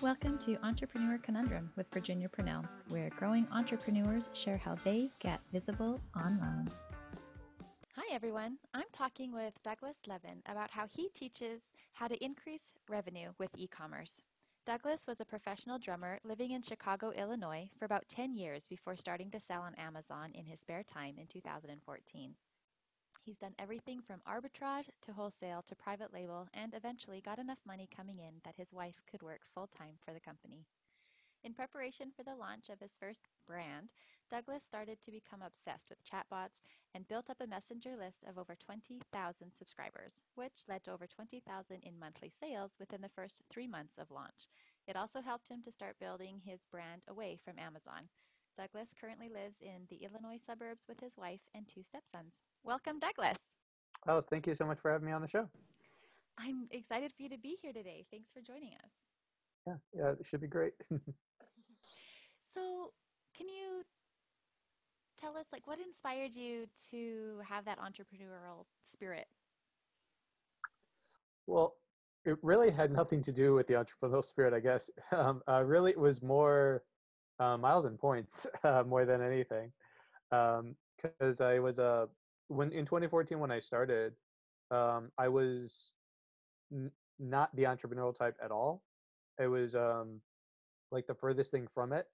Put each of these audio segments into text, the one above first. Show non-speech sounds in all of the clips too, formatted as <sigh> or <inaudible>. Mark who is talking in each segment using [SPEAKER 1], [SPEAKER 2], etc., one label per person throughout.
[SPEAKER 1] Welcome to Entrepreneur Conundrum with Virginia Purnell, where growing entrepreneurs share how they get visible online.
[SPEAKER 2] Hi, everyone. I'm talking with Douglas Levin about how he teaches how to increase revenue with e commerce. Douglas was a professional drummer living in Chicago, Illinois for about 10 years before starting to sell on Amazon in his spare time in 2014. He's done everything from arbitrage to wholesale to private label and eventually got enough money coming in that his wife could work full time for the company. In preparation for the launch of his first brand, Douglas started to become obsessed with chatbots and built up a messenger list of over 20,000 subscribers, which led to over 20,000 in monthly sales within the first three months of launch. It also helped him to start building his brand away from Amazon. Douglas currently lives in the Illinois suburbs with his wife and two stepsons. Welcome, Douglas.
[SPEAKER 3] Oh, thank you so much for having me on the show.
[SPEAKER 2] I'm excited for you to be here today. Thanks for joining us.
[SPEAKER 3] Yeah, yeah, it should be great. <laughs>
[SPEAKER 2] so, can you tell us like what inspired you to have that entrepreneurial spirit?
[SPEAKER 3] Well, it really had nothing to do with the entrepreneurial spirit, I guess. <laughs> Um, uh, really, it was more uh, miles and points <laughs> uh, more than anything. Because um, I was a uh, when in 2014 when I started, um, I was n- not the entrepreneurial type at all. It was um, like the furthest thing from it.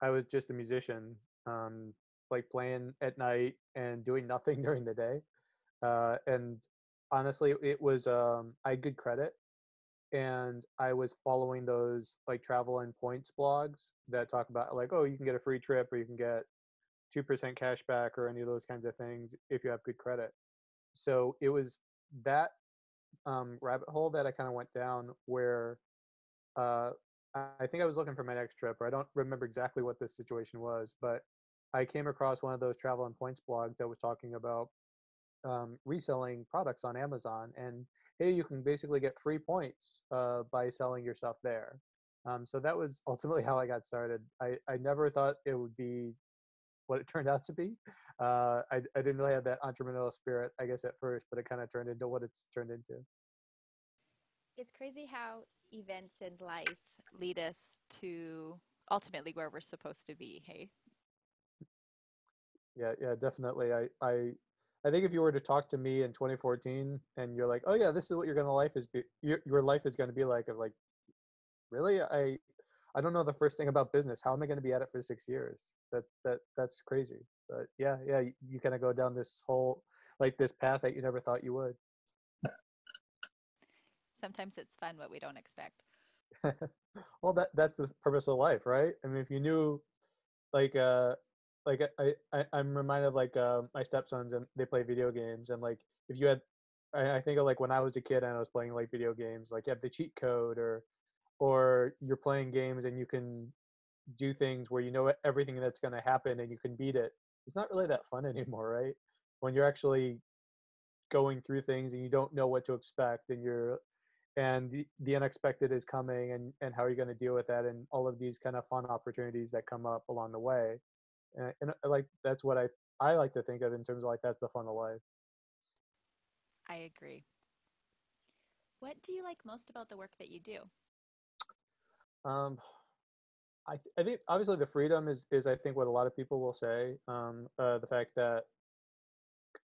[SPEAKER 3] I was just a musician, um, like playing at night and doing nothing <laughs> during the day. Uh, and honestly, it was um, I had good credit and I was following those like travel and points blogs that talk about like, oh, you can get a free trip or you can get two percent cash back or any of those kinds of things if you have good credit. So it was that um, rabbit hole that I kind of went down where uh, I think I was looking for my next trip, or I don't remember exactly what this situation was, but I came across one of those travel and points blogs that was talking about um, reselling products on Amazon and hey, you can basically get free points uh, by selling your stuff there. Um, so that was <laughs> ultimately how I got started. I, I never thought it would be what it turned out to be. Uh, I, I didn't really have that entrepreneurial spirit, I guess, at first, but it kind of turned into what it's turned into.
[SPEAKER 2] It's crazy how events in life lead us to ultimately where we're supposed to be, hey?
[SPEAKER 3] Yeah, yeah, definitely. I, I I think if you were to talk to me in 2014 and you're like, oh yeah, this is what your gonna life is be your, your life is gonna be like, of like, really, I I don't know the first thing about business. How am I gonna be at it for six years? That that that's crazy. But yeah, yeah, you, you kind of go down this whole like this path that you never thought you would.
[SPEAKER 2] Sometimes it's fun what we don't expect. <laughs>
[SPEAKER 3] well, that that's the purpose of life, right? I mean, if you knew, like, uh, like I, I I'm reminded like uh, my stepsons and they play video games and like if you had I, I think of like when I was a kid and I was playing like video games like you have the cheat code or or you're playing games and you can do things where you know everything that's going to happen and you can beat it. It's not really that fun <laughs> anymore right? When you're actually going through things and you don't know what to expect and you're and the, the unexpected is coming and and how are you going to deal with that and all of these kind of fun opportunities that come up along the way and, and uh, like that's what I I like to think of in terms of like that's the fun of life.
[SPEAKER 2] I agree. What do you like most about the work that you do?
[SPEAKER 3] Um, I I think obviously the freedom is is I think what a lot of people will say. Um, uh, the fact that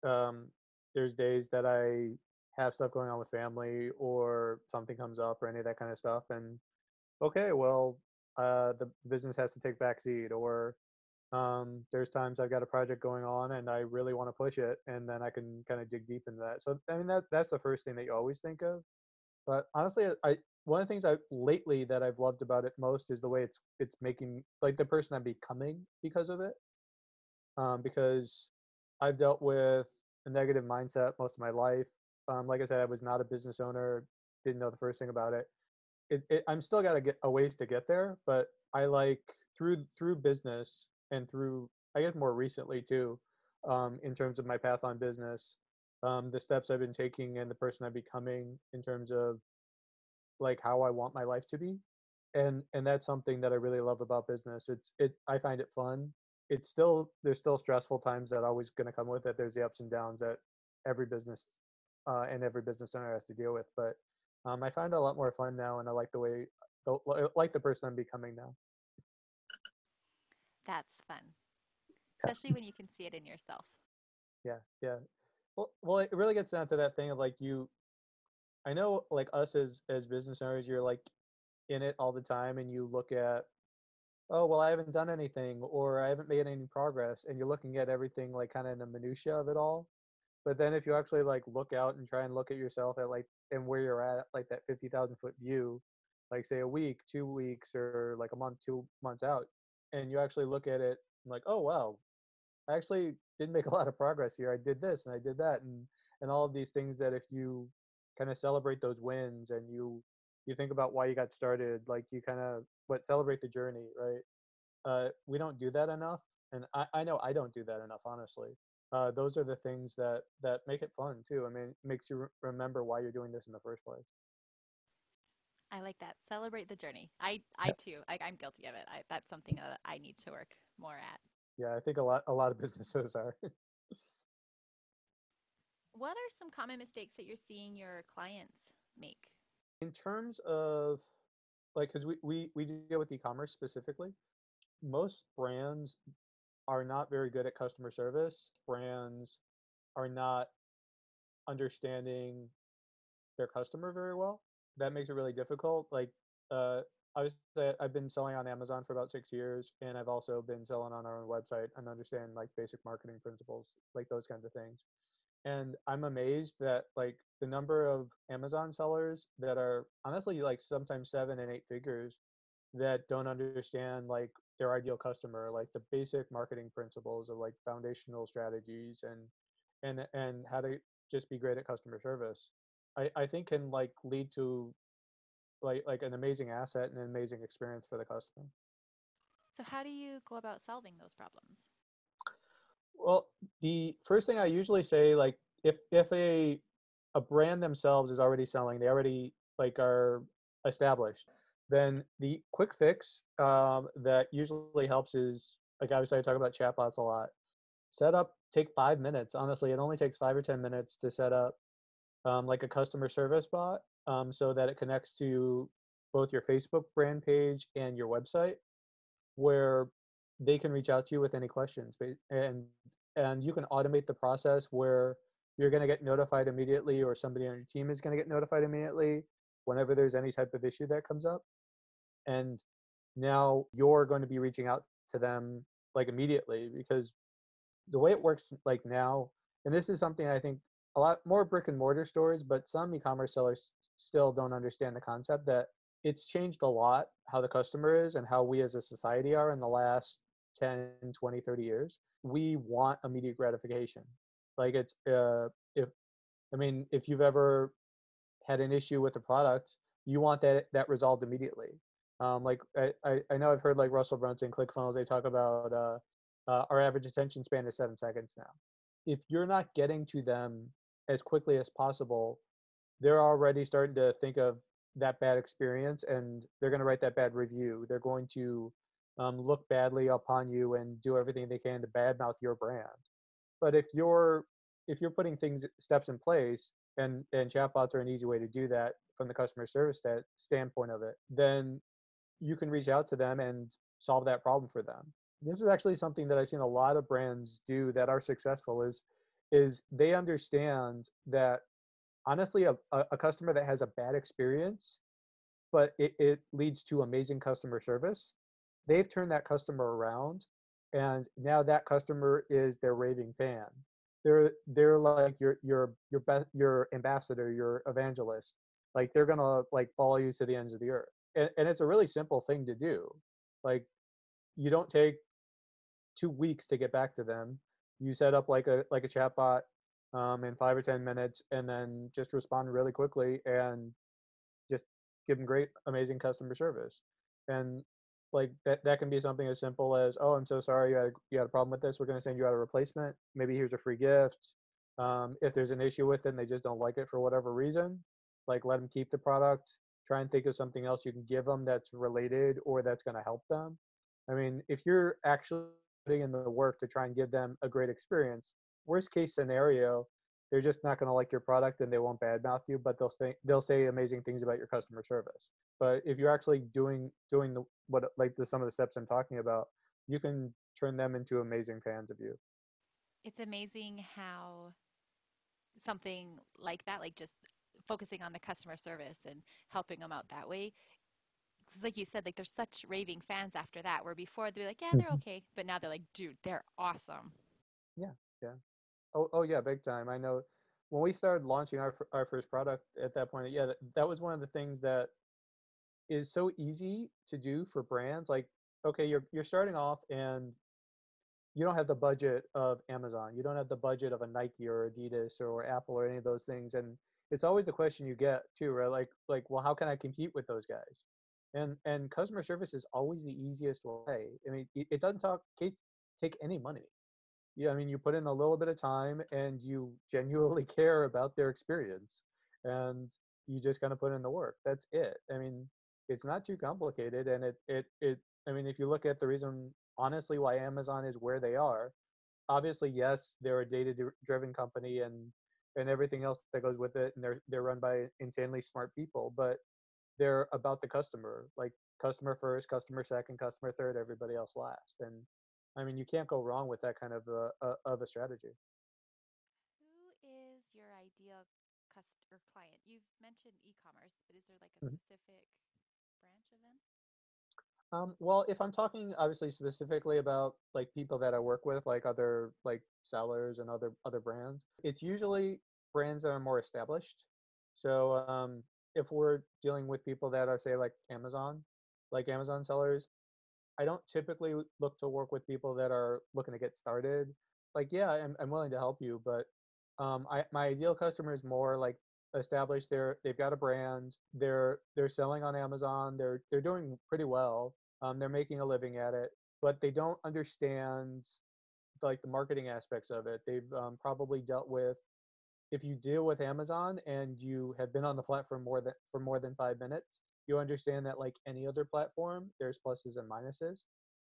[SPEAKER 3] um, there's days that I have stuff going on with family or something comes up or any of that kind of stuff, and okay, well, uh, the business has to take backseat or um, there's times I've got a project going on and I really want to push it, and then I can kind of dig deep into that. So I mean that that's the first thing that you always think of. But honestly, I one of the things I lately that I've loved about it most is the way it's it's making like the person I'm becoming because of it. Um, because I've dealt with a negative mindset most of my life. Um, like I said, I was not a business owner, didn't know the first thing about it. It, it I'm still got to get a ways to get there, but I like through through business and through I guess more recently too, um, in terms of my path on business, um, the steps I've been taking and the person I'm becoming in terms of like how I want my life to be, and and that's something that I really love about business. It's it I find it fun. It's still there's still stressful times that always going to come with it. There's the ups and downs that every business uh, and every business owner has to deal with, but um, I find it a lot more fun now, and I like the way, the, like the person I'm becoming now.
[SPEAKER 2] That's fun, especially when you can see it in yourself.
[SPEAKER 3] Yeah, yeah. Well, well, it really gets down to that thing of like you. I know, like us as as business owners, you're like in it all the time, and you look at, oh well, I haven't done anything, or I haven't made any progress, and you're looking at everything like kind of in the minutia of it all. But then if you actually like look out and try and look at yourself at like and where you're at, like that fifty thousand foot view, like say a week, two weeks, or like a month, two months out, and you actually look at it like, oh wow, I actually did make a lot of progress here. I did this and I did that, and and all of these things that if you kind of celebrate those wins and you you think about why you got started, like you kind of what celebrate the journey, right? Uh, we don't do that enough, and I, I know I don't do that enough, honestly. Uh, those are the things that that make it fun too. I mean, makes you re- remember why you're doing this in the first place.
[SPEAKER 2] I like that. Celebrate the journey. I, I too, I, I'm guilty of it. I, that's something that I need to work more at.
[SPEAKER 3] Yeah, I think a lot a lot of <laughs> businesses are.
[SPEAKER 2] what are some common mistakes that you're seeing your clients make?
[SPEAKER 3] In terms of like, because we, we we deal with e-commerce specifically, most brands are not very good at customer service. Brands are not understanding their customer very well that makes it really difficult. Like, uh, was I've been selling on Amazon for about six years, and I've also been selling on our own website and understand like basic marketing principles, like those kinds of things. And I'm amazed that like the number of Amazon sellers that are honestly like sometimes seven and eight figures that don't understand like their ideal customer, like the basic marketing principles of like foundational strategies and and and how to just be great at customer service. I, I think can like lead to like like an amazing asset and an amazing experience for the customer.
[SPEAKER 2] So how do you go about solving those problems?
[SPEAKER 3] Well, the first thing I usually say, like if if a a brand themselves is already selling, they already like are established, then the quick fix um, that usually helps is like obviously I talk about chatbots a lot. Set up, take five minutes. Honestly, it only takes five or ten minutes to set up um, like a customer service bot um, so that it connects to both your Facebook brand page and your website where they can reach out to you with any questions and and you can automate the process where you're going to get notified immediately or somebody on your team is going to get notified immediately whenever there's any type of issue that comes up and now you're going to be reaching out to them like immediately because the way it works like now and this is something i think a lot more brick and mortar stores, but some e-commerce sellers still don't understand the concept that it's changed a lot how the customer is and how we as a society are in the last 10, 20, 30 years. We want immediate gratification. Like it's uh if I mean if you've ever had an issue with a product, you want that that resolved immediately. Um, like I, I, know I've heard like Russell Brunson, ClickFunnels, they talk about uh, uh, our average attention span is seven seconds now. If you're not getting to them as quickly as possible, they're already starting to think of that bad experience and they're going to write that bad review. They're going to um, look badly upon you and do everything they can to badmouth your brand. But if you're if you're putting things steps in place and and chatbots are an easy way to do that from the customer service that standpoint of it, then you can reach out to them and solve that problem for them. This is actually something that I've seen a lot of brands do that are successful is is they understand that honestly a, a customer that has a bad experience but it, it leads to amazing customer service they've turned that customer around and now that customer is their raving fan. They're they're like your your your best your ambassador your evangelist like they're gonna like follow you to the ends of the earth and, and it's a really simple thing to do like you don't take two weeks to get back to them you set up like a like a chat bot um, in five or ten minutes and then just respond really quickly and just give them great amazing customer service. And like that that can be something as simple as oh i'm so sorry you had, you had a problem with this. We're going to send you out a replacement. Maybe here's a free gift. Um, if there's an issue with it and they just don't like it for whatever reason like let them keep the product. Try and think of something else you can give them that's related or that's going to help them. I mean if you're actually putting in the work to try and give them a great experience. Worst case scenario, they're just not going to like your product and they won't badmouth you, but they'll say they'll say amazing things about your customer service. But if you're actually doing doing the what like the some of the steps I'm talking about, you can turn them into amazing fans of you.
[SPEAKER 2] It's amazing how something like that, like just focusing on the customer service and helping them out that way. Because like you said, like there's such raving fans after that, where before they're like, yeah, they're
[SPEAKER 3] Mhm.
[SPEAKER 2] okay, but now they're like, dude, they're awesome.
[SPEAKER 3] Yeah, yeah. Oh, oh yeah, big time. I know when we started launching our our first product at that point, yeah, that, that was one of the things that is so easy to do for brands. Like, okay, you're you're starting off and you don't have the budget of Amazon. You don't have the budget of a Nike or Adidas or Apple or any of those things. And it's always the question you get too, right? Like, like, well, how can I compete with those guys? And and customer service is always the easiest way. I mean, it, doesn't talk take any money. Yeah, I mean, you put in a little bit of time and you <laughs> genuinely care about their experience, and you just kind of put in the work. That's it. I mean, it's not too complicated, and it it it. I mean, if you look at the reason, honestly, why Amazon is where they are, obviously, yes, they're a data-driven company and and everything else that goes with it, and they're they're run by insanely smart people, but they're about the customer, like customer first, customer second, customer third, everybody else last, and I mean, you can't go wrong with that kind of a, a of a strategy.
[SPEAKER 2] Who is your ideal customer or client? You've mentioned e-commerce, but is there like a
[SPEAKER 3] Mhm.
[SPEAKER 2] specific branch of them?
[SPEAKER 3] Um, well, if I'm talking obviously specifically about like people that I work with, like other like sellers and other other brands, it's usually brands that are more established. So um, if we're dealing with people that are say like Amazon, like Amazon sellers, I don't typically look to work with people that are looking to get started. Like, yeah, I'm, I'm willing to help you, but um, I, my ideal customer is more like established. They're they've got a brand. They're they're selling on Amazon. They're they're doing pretty well. Um, they're making a living at it, but they don't understand like the marketing aspects of it. They've um, probably dealt with if you deal with Amazon and you have been on the platform more than for more than five minutes, you understand that like any other platform, there's pluses and minuses.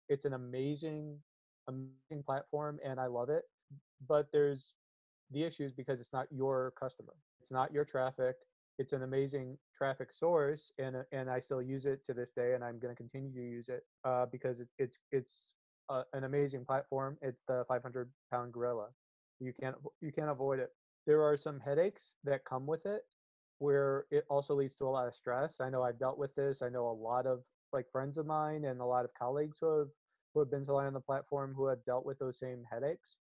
[SPEAKER 3] It's an amazing, amazing platform, and I love it. But there's the issues because it's not your customer, it's not your traffic. It's an amazing traffic source, and uh, and I still use it to this day, and I'm going to continue to use it uh, because it, it's it's uh, an amazing platform. It's the 500 pound gorilla. You can't you can't avoid it there are some headaches that come with it where it also leads to a lot of stress. I know I've dealt with this. I know a lot of like friends of mine and a lot of colleagues who have who have been selling on the platform who have dealt with those same headaches.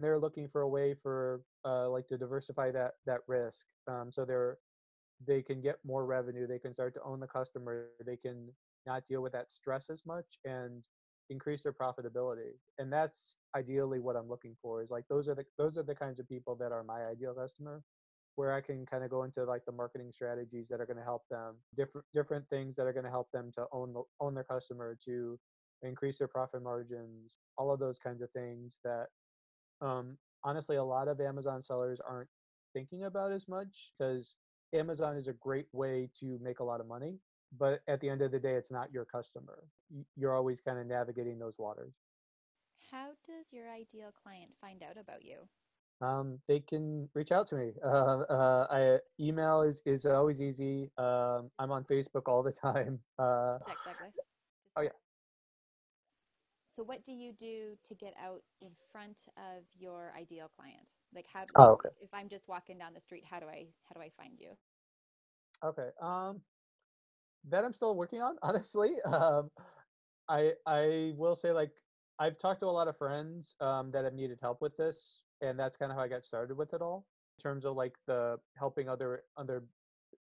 [SPEAKER 3] They're looking for a way for uh, like to diversify that that risk. Um, so they're they can get more revenue. They can start to own the customer. They can not deal with that stress as much and increase their profitability. And that's ideally what I'm looking for. Is like those are the those are the kinds of people that are my ideal customer, where I can kind of go into like the marketing strategies that are going to help them different different things that are going to help them to own the, own their customer to increase their profit margins, all of those kinds of things that um, honestly a lot of Amazon sellers aren't thinking about as much because Amazon is a great way to make a lot of money, but at the end of the day, it's not your customer. You're always kind of navigating those waters.
[SPEAKER 2] How does your ideal client find out about you?
[SPEAKER 3] Um, they can reach out to me. Uh, <laughs> uh, I, email is, is always easy. Um, I'm on Facebook all the time. <laughs> Uh. <sighs> Oh,
[SPEAKER 2] Just- So what do you do to get out in front of your ideal client? Like how
[SPEAKER 3] Oh, okay.
[SPEAKER 2] if I'm just walking down the street, how do I how do I find you?
[SPEAKER 3] Okay. Um, that I'm still working on, <laughs> honestly. Um, I I will say like I've talked to a lot of friends um, that have needed help with this, and that's kind of how I got started with it all. In terms of like the helping other other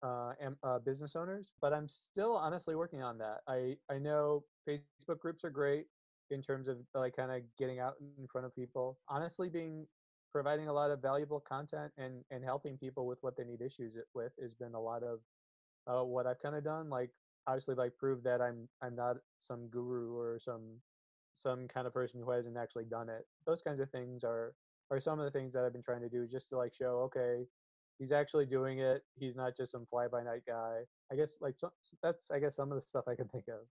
[SPEAKER 3] uh, am, uh, business owners, but I'm still honestly working on that. I I know Facebook groups are great in terms of like kind of getting out in front of people. Honestly, being providing a lot of valuable content and and helping people with what they need issues with has been a lot of uh, what I've kind of done. Like obviously, like prove that I'm I'm not some guru or some some kind of person who hasn't actually done it. Those kinds of things are are some of the things that I've been trying to do just to like show okay he's actually doing it. He's not just some fly by night guy. I guess like that's I guess some of the stuff I can think of.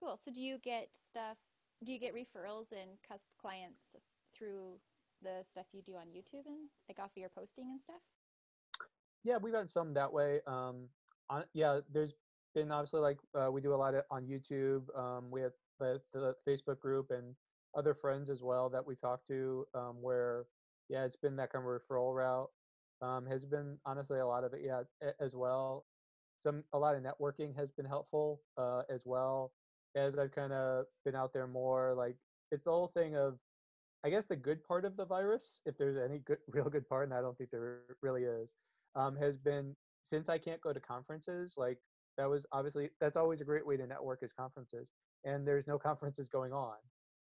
[SPEAKER 2] Cool. So do you get stuff? Do you get referrals and clients through the stuff you do on YouTube and like off of your posting and stuff?
[SPEAKER 3] Yeah, we've had some that way. Um, on, yeah, there's been obviously like uh, we do a lot of, on YouTube. Um, we have the, the Facebook group and other friends as well that we talk to. Um, where yeah, it's been that kind of referral route. Um, has been honestly a lot of it yeah as well. Some a lot of networking has been helpful uh, as well as I've kind of been out there more. Like it's the whole thing of I guess the good part of the virus, if there's any good, <laughs> real good part, and I don't think there really is, um, has been since I can't go to conferences. Like that was obviously that's always a great way to network is conferences, and there's no <laughs> conferences going on.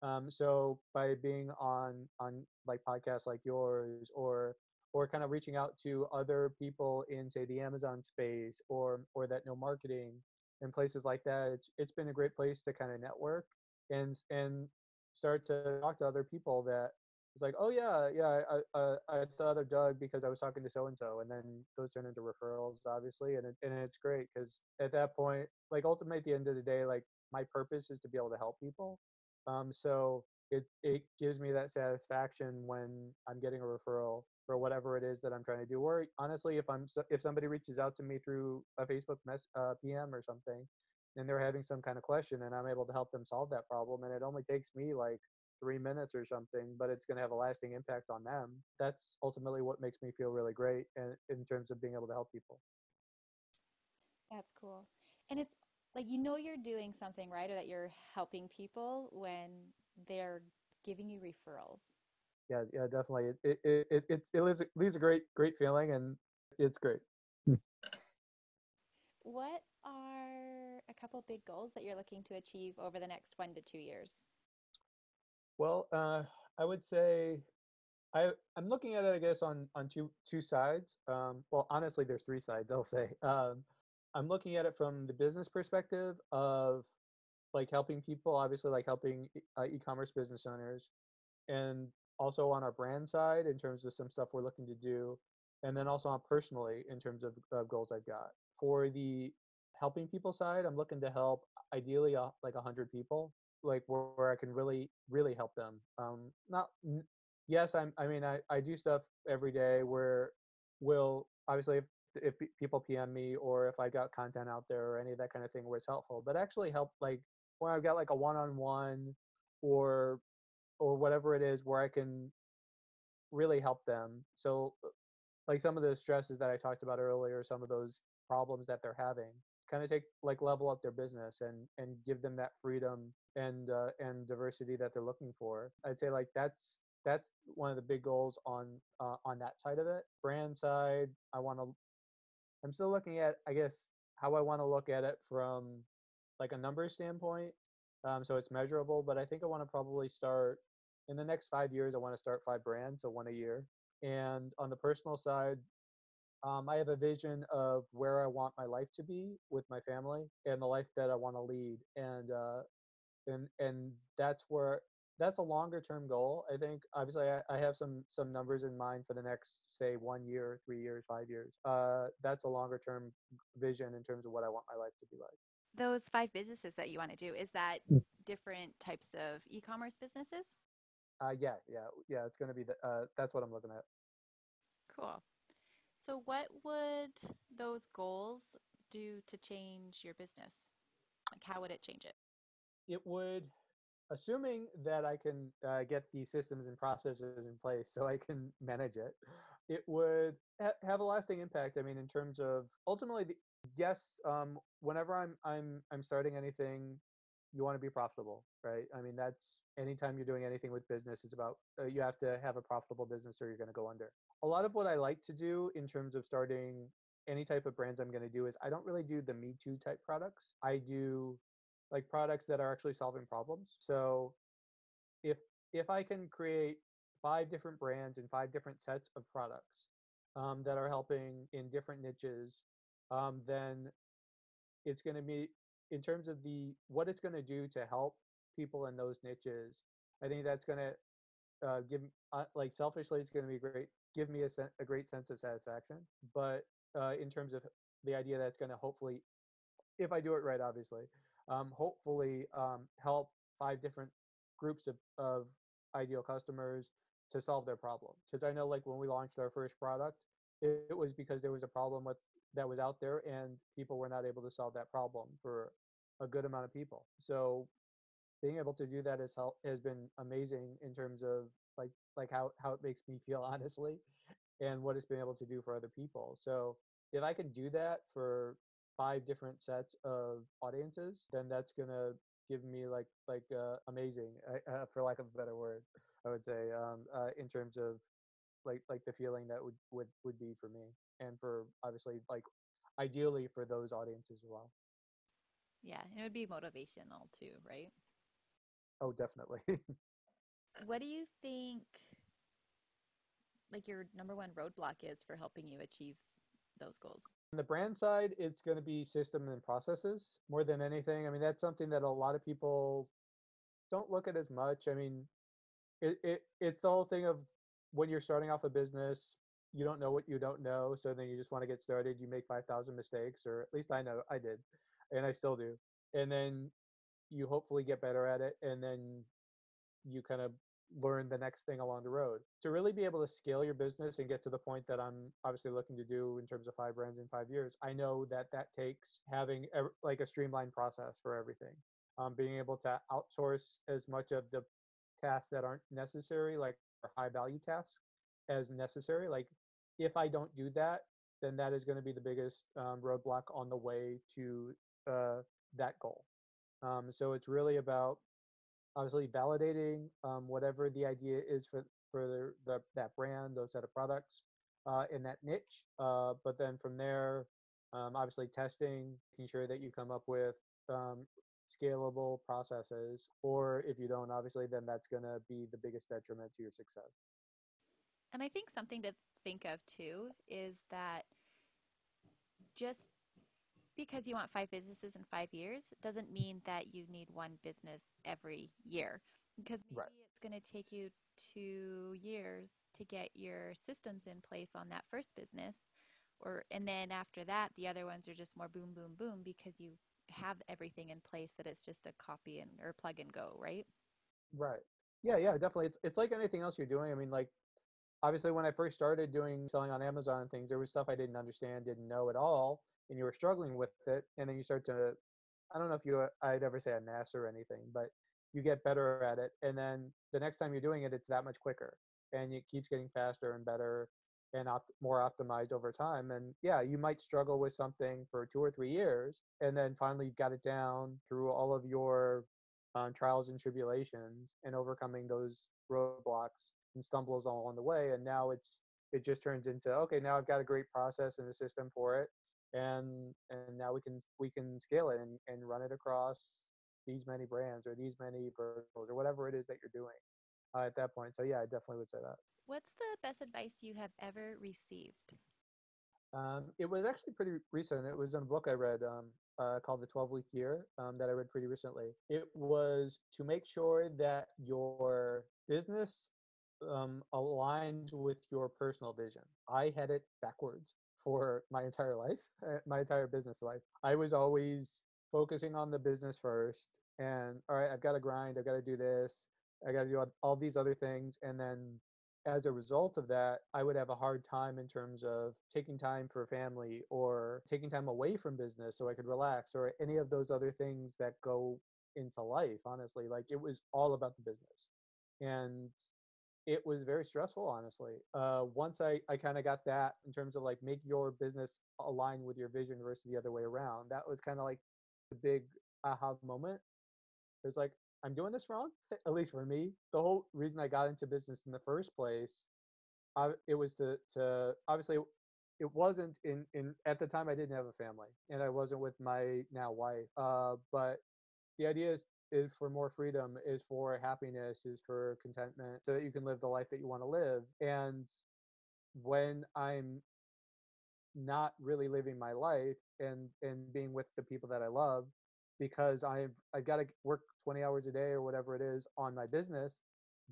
[SPEAKER 3] Um, so by being on on like podcasts like yours or or kind of reaching out to other people in say the Amazon space or or that no marketing and places like that, it's it's been a great place to kind of network and and start to talk to other people that it's like, oh yeah, yeah, I, I, I thought of Doug because I was talking to so and so, and then those turn into referrals, obviously, and it, and it's great because at that point, like ultimately at the end of the day, like my purpose is to be able to help people. Um, so it it gives me that satisfaction when I'm getting a referral for whatever it is that I'm trying to do. Or honestly, if I'm if somebody reaches out to me through a Facebook mess uh, PM or something, and they're having some kind of question and I'm able to help them solve that problem and it only takes me like three minutes or something, but it's going to have a lasting impact on them. That's ultimately what makes me feel really great in, in terms of being able to help people.
[SPEAKER 2] That's cool. And it's like you know you're doing something right or that you're helping people when they're giving you referrals.
[SPEAKER 3] Yeah, yeah, definitely. It it it it, it leaves leaves a great great feeling and it's great. Hmm.
[SPEAKER 2] what are a couple big goals that you're looking to achieve over the next one to two years?
[SPEAKER 3] Well, uh, I would say I I'm looking at it, I guess, on on two two sides. Um, well, honestly, there's three sides. <laughs> I'll say. Um, I'm looking at it from the business perspective of like helping people, obviously, like helping uh, e-commerce business owners, and also on our brand side in terms of some stuff we're looking to do, and then also on personally in terms of, goals I've got for the helping people side. I'm looking to help ideally uh, like a hundred people like where, where I can really really help them. Um, not yes, I'm. I mean, I I do stuff every day where will obviously if if people PM me or if I got content out there or any of that kind of thing where it's helpful, but actually help like when I've got like a one-on-one or or whatever it is where I can really help them. So like some of the stresses that I talked about earlier, some of those problems that they're having, kind of take like level up their business and and give them that freedom and uh, and diversity that they're looking for. I'd say like that's that's one of the big goals on uh, on that side of it. Brand side, I want to. I'm still looking at I guess how I want to look at it from like a numbers standpoint. Um, so it's measurable, but I think I want to probably start in the next five years. I want to start five brands, so one a year. And on the personal side, um, I have a vision of where I want my life to be with my family and the life that I want to lead, and uh, and and that's where that's a longer term goal. I think obviously I, I, have some some numbers in mind for the next say one year, three years, five years. Uh, that's a longer term vision in terms of what I want my life to be like.
[SPEAKER 2] Those five businesses that you want to do is that mm. different types of e-commerce businesses?
[SPEAKER 3] Uh, yeah, yeah, yeah. It's going to be the, uh, that's what I'm looking at.
[SPEAKER 2] Cool. So, what would those goals do to change your business? Like, how would it change it?
[SPEAKER 3] It would, assuming that I can uh, get the systems and processes in place so I can manage it, it would ha- have a lasting impact. I mean, in terms of ultimately, the, yes, um, whenever I'm I'm I'm starting anything, you want to be profitable, right? I mean, that's anytime you're doing anything with business, it's about uh, you have to have a profitable business or you're going to go under a lot of what I like to do in terms of starting any type of brands I'm going to do is I don't really do the Me Too type products. I do like products that are actually solving problems. So if if I can create five different brands and five different sets of products um, that are helping in different niches, um, then it's going to be in terms of the what it's going to do to help people in those niches. I think that's going to uh, give uh, like selfishly, it's going to be great give me a, sen- a great sense of satisfaction. But uh, in terms of the idea that's going to hopefully, if I do it right, obviously, um, hopefully um, help five different groups of, of ideal customers to solve their problem. Because I know like when we launched our first product, it, it was because there was a problem with that was out there and people were not able to solve that problem for a good amount of people. So being able to do that has help has been amazing in terms of like like how how it makes me feel <laughs> honestly and what it's been able to do for other people. So if I can do that for five different sets of audiences, then that's gonna give me like like uh, amazing, uh, for lack of a better word, I would say, um, uh, in terms of like like the feeling that would would would be for me, and for obviously like ideally for those audiences as well.
[SPEAKER 2] Yeah, and it would be motivational too, right?
[SPEAKER 3] Oh, definitely. <laughs>
[SPEAKER 2] what do you think like your number one roadblock is for helping you achieve those goals?
[SPEAKER 3] On the brand side, it's going to be system and processes more than anything. I mean, that's something that a lot of people don't look at as much. I mean, it, it it's the whole thing of when you're starting off a business, you don't know what you don't know, so then you just want to get started. You make five thousand mistakes, or at least I know I did, and I still do. And then you hopefully get better at it, and then you kind of learn the next thing along the road. To really be able to scale your business and get to the point that I'm obviously looking to do in terms of five brands in five years, I know that that takes having a, like a streamlined process for everything. Um, being able to outsource as much of the tasks that aren't necessary, like high value tasks, as necessary. Like if I don't do that, then that is going to be the biggest um, roadblock on the way to uh, that goal. Um, so it's really about obviously validating um, whatever the idea is for for the, the that brand, those set of products uh, in that niche. Uh, but then from there, um, obviously testing, making sure that you come up with um, scalable processes. Or if you don't, obviously, then that's going to be the biggest detriment to your success.
[SPEAKER 2] And I think something to think of too is that just because you want five businesses in five years doesn't mean that you need one business every year because maybe
[SPEAKER 3] right.
[SPEAKER 2] it's going to take you two years to get your systems in place on that first business or and then after that the other ones are just more boom boom boom because you have everything in place that it's just a copy and or plug and go right?
[SPEAKER 3] Right. Yeah yeah definitely. It's, it's like anything else you're doing. I mean like obviously when i first started doing selling on amazon and things there was stuff i didn't understand didn't know at all and you were struggling with it and then you start to i don't know if you i'd ever say a master or anything but you get better at it and then the next time you're doing it it's that much quicker and it keeps getting faster and better and opt- more optimized over time and yeah you might struggle with something for two or three years and then finally you've got it down through all of your um, trials and tribulations and overcoming those roadblocks and stumbles along the way and now it's it just turns into okay now i've got a great process and a system for it and and now we can we can scale it and, and run it across these many brands or these many verticals or whatever it is that you're doing uh, at that point. So yeah i definitely would say that.
[SPEAKER 2] What's the best advice you have ever received?
[SPEAKER 3] Um, it was actually pretty recent. It was in a book i read um, uh, called the 12 week year um, that i read pretty recently. It was to make sure that your business um, aligned with your personal vision. I had it backwards for my entire life, uh, my entire business life. I was always focusing on the business first and all right, I've got to grind, I've got to do this, I got to do all these other things. And then as a result of that, I would have a hard time in terms of taking time for family or taking time away from business so I could relax or any of those other things that go into life, honestly. Like it was all about the business. And it was very stressful honestly uh, once i, I kind of got that in terms of like make your business align with your vision versus the other way around that was kind of like the big aha moment. It was like i'm doing this wrong <laughs> at least for me. The whole reason i got into business in the first place I, it was to, to obviously it wasn't in, in at the time i didn't have a family and i wasn't with my now wife uh, but the idea is is for more freedom, is for happiness, is for contentment, so that you can live the life that you want to live. And when I'm not really living my life and and being with the people that I love, because I've I've got to work 20 hours a day or whatever it is on my business,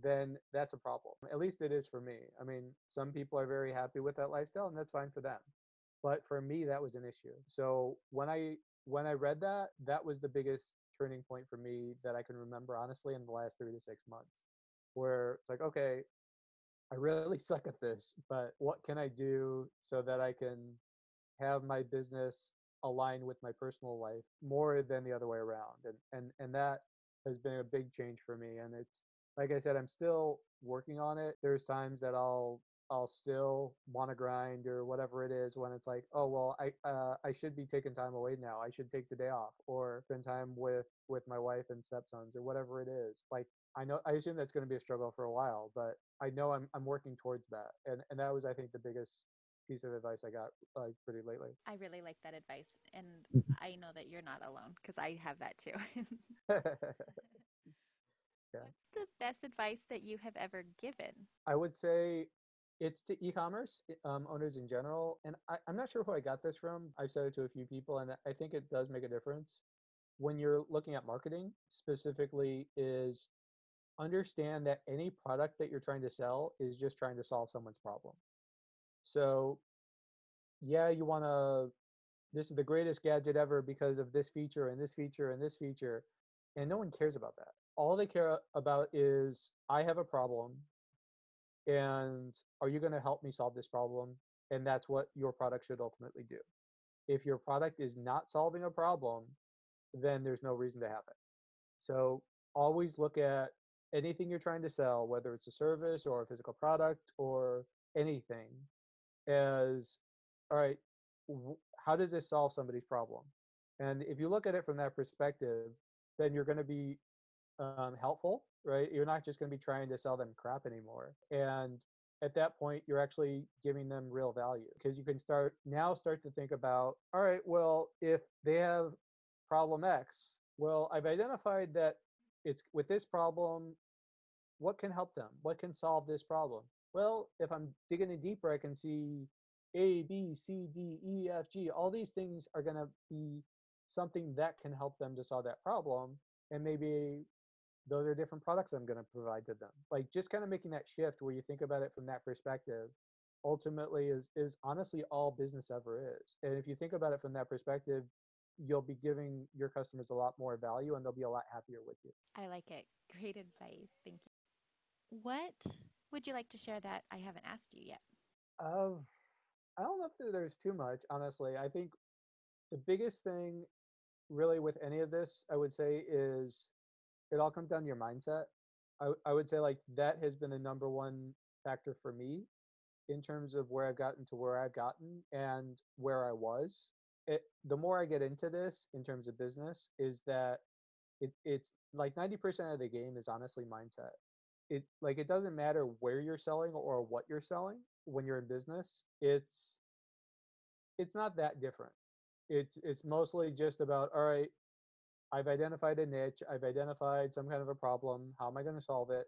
[SPEAKER 3] then that's a problem. At least it is for me. I mean, some people are very happy with that lifestyle, and that's fine for them. But for me, that was an issue. So when I when I read that, that was the biggest turning point for me that I can remember honestly in the last three to six months, where it's like, okay, I really <laughs> suck at this, but what can I do so that I can have my business align with my personal life more than the other way around? And and and that has been a big change for me. And it's like I said, I'm still working on it. There's times that I'll I'll still want to grind or whatever it is when it's like, oh well, I uh, I should be taking time away now. I should take the day off or spend time with with my wife and stepsons or whatever it is. Like I know I assume that's going to be a struggle for a while, but I know I'm I'm working towards that. And and that was I think the biggest piece of advice I got like pretty lately.
[SPEAKER 2] I really like that advice, and
[SPEAKER 3] Mm-hmm.
[SPEAKER 2] I know that you're not alone because I have that too. <laughs> <laughs>
[SPEAKER 3] Yeah.
[SPEAKER 2] What's the best advice that you have ever given?
[SPEAKER 3] I would say it's to e-commerce um, owners in general, and I, I'm not sure who I got this from. I've said it to a few people, and I think it does make a difference when you're looking at marketing specifically. Is understand that any product that you're trying to sell is just trying to solve someone's problem. So, yeah, you want to. This is the greatest gadget ever because of this feature and this feature and this feature, and no one cares about that. All they care about is I have a problem and are you going to help me solve this problem? and that's what your product should ultimately do. If your product is not solving a problem then there's no reason to have it. So always look at anything you're trying to sell whether it's a service or a physical product or anything as all right how does this solve somebody's problem? And if you look at it from that perspective then you're going to be um, helpful, right? You're not just going to be trying to sell them crap anymore. And at that point, you're actually giving them real value because you can start now start to think about, all right, well, if they have problem X, well, I've identified that it's with this problem. What can help them? What can solve this problem? Well, if I'm digging in deeper, I can see A, B, C, D, E, F, G. All these things are going to be something that can help them to solve that problem. And maybe those are different products I'm going to provide to them. Like just kind of making that shift where you think about it from that perspective ultimately is is honestly all business ever is. And if you think about it from that perspective, you'll be giving your customers a lot more value and they'll be a lot happier with you.
[SPEAKER 2] I like it. Great advice. Thank you. What would you like to share that I haven't asked you yet?
[SPEAKER 3] Um, I don't know if there's too much, honestly. I think the biggest thing really with any of this, I would say, is it all comes down to your mindset. I, I would say like that has been the number one factor for me in terms of where I've gotten to where I've gotten and where I was. It, the more I get into this in terms of business, is that it, it's like 90% of the game is honestly mindset. It like it doesn't matter where you're selling or what you're selling when you're in business. It's it's not that different. It's it's mostly just about all right, I've identified a niche, I've identified some kind of a problem, how am I going to solve it?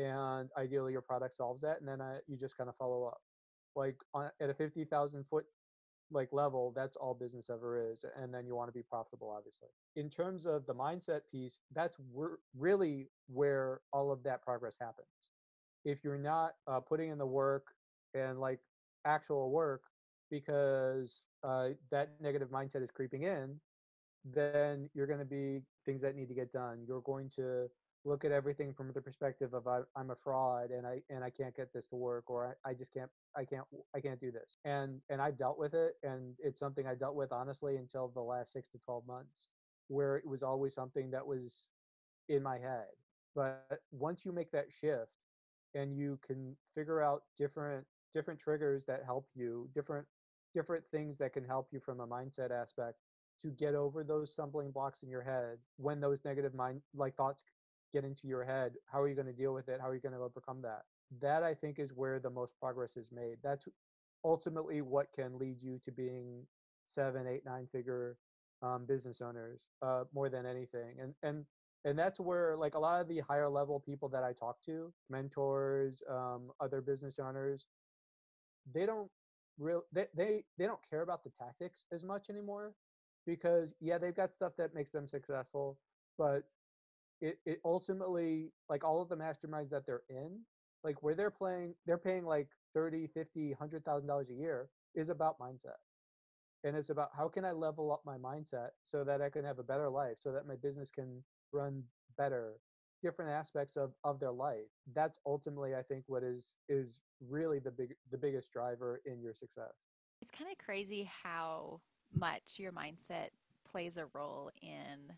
[SPEAKER 3] And ideally your product solves that and then I, you just kind of follow up. Like on, at a 50,000 foot like level, that's all business ever is and then you want to be profitable obviously. In terms of the mindset piece, that's where, really where all of that progress happens. If you're not uh, putting in the work and like actual work because uh, that negative mindset is creeping in, then you're going to be things that need to get done. You're going to look at everything from the perspective of I, I'm a fraud and I and I can't get this to work or I, I just can't I can't I can't do this. And and I've dealt with it and it's something I dealt with honestly until the last six to twelve months, where it was always something that was in my head. But once you make that shift and you can figure out different different triggers that help you, different different things that can help you from a mindset aspect to get over those stumbling blocks in your head when those negative mind like thoughts get into your head how are you going to deal with it? How are you going to overcome that? That i think is where the most progress is made. That's ultimately what can lead you to being seven eight nine figure um, business owners uh, more than anything. And and and that's where like a lot of the higher level people that i talk to mentors um, other business owners they don't real they, they they don't care about the tactics as much anymore because yeah they've got stuff that makes them successful but it, it ultimately like all of the masterminds that they're in like where they're playing they're paying like 30 50 100 thousand dollars a year is about mindset. And it's about how can i level up my mindset so that i can have a better life so that my business can run better? Different aspects of of their life. That's ultimately i think what is is really the big the biggest driver in your success.
[SPEAKER 2] It's kind of crazy how much your mindset plays a role in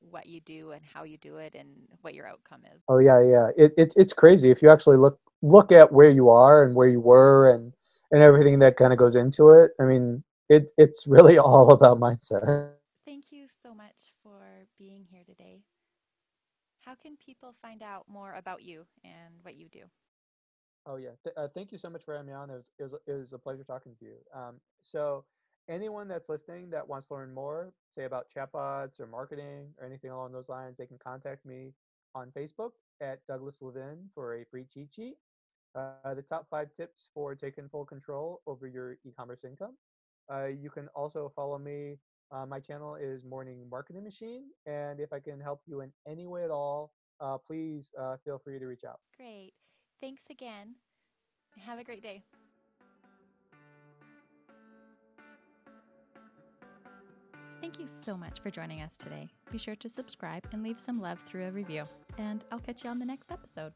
[SPEAKER 2] what you do and how you do it and what your outcome is.
[SPEAKER 3] oh yeah yeah it, it's it's crazy if you actually look look at where you are and where you were and and everything that kind of goes into it i mean it it's <laughs> really all about mindset
[SPEAKER 2] Thank you so much for being here today. How can people find out more about you and what you do?
[SPEAKER 3] Oh yeah. Th- uh, thank you so much for having me on. It was, it was it was a pleasure talking to you. Um, so anyone that's listening that wants to learn more, say about chatbots or marketing or anything along those lines, they can contact me on Facebook at Douglas Levin for a free cheat sheet. Uh, the top five tips for taking full control over your e-commerce income. Uh, you can also follow me. Uh, my channel is Morning Marketing Machine, and if I can help you in any way at all, uh, please uh, feel free to reach out.
[SPEAKER 2] Great. Thanks again. Have a great day.
[SPEAKER 1] Thank you so much for joining us today. Be sure to subscribe and leave some love through a review. And I'll catch you on the next episode.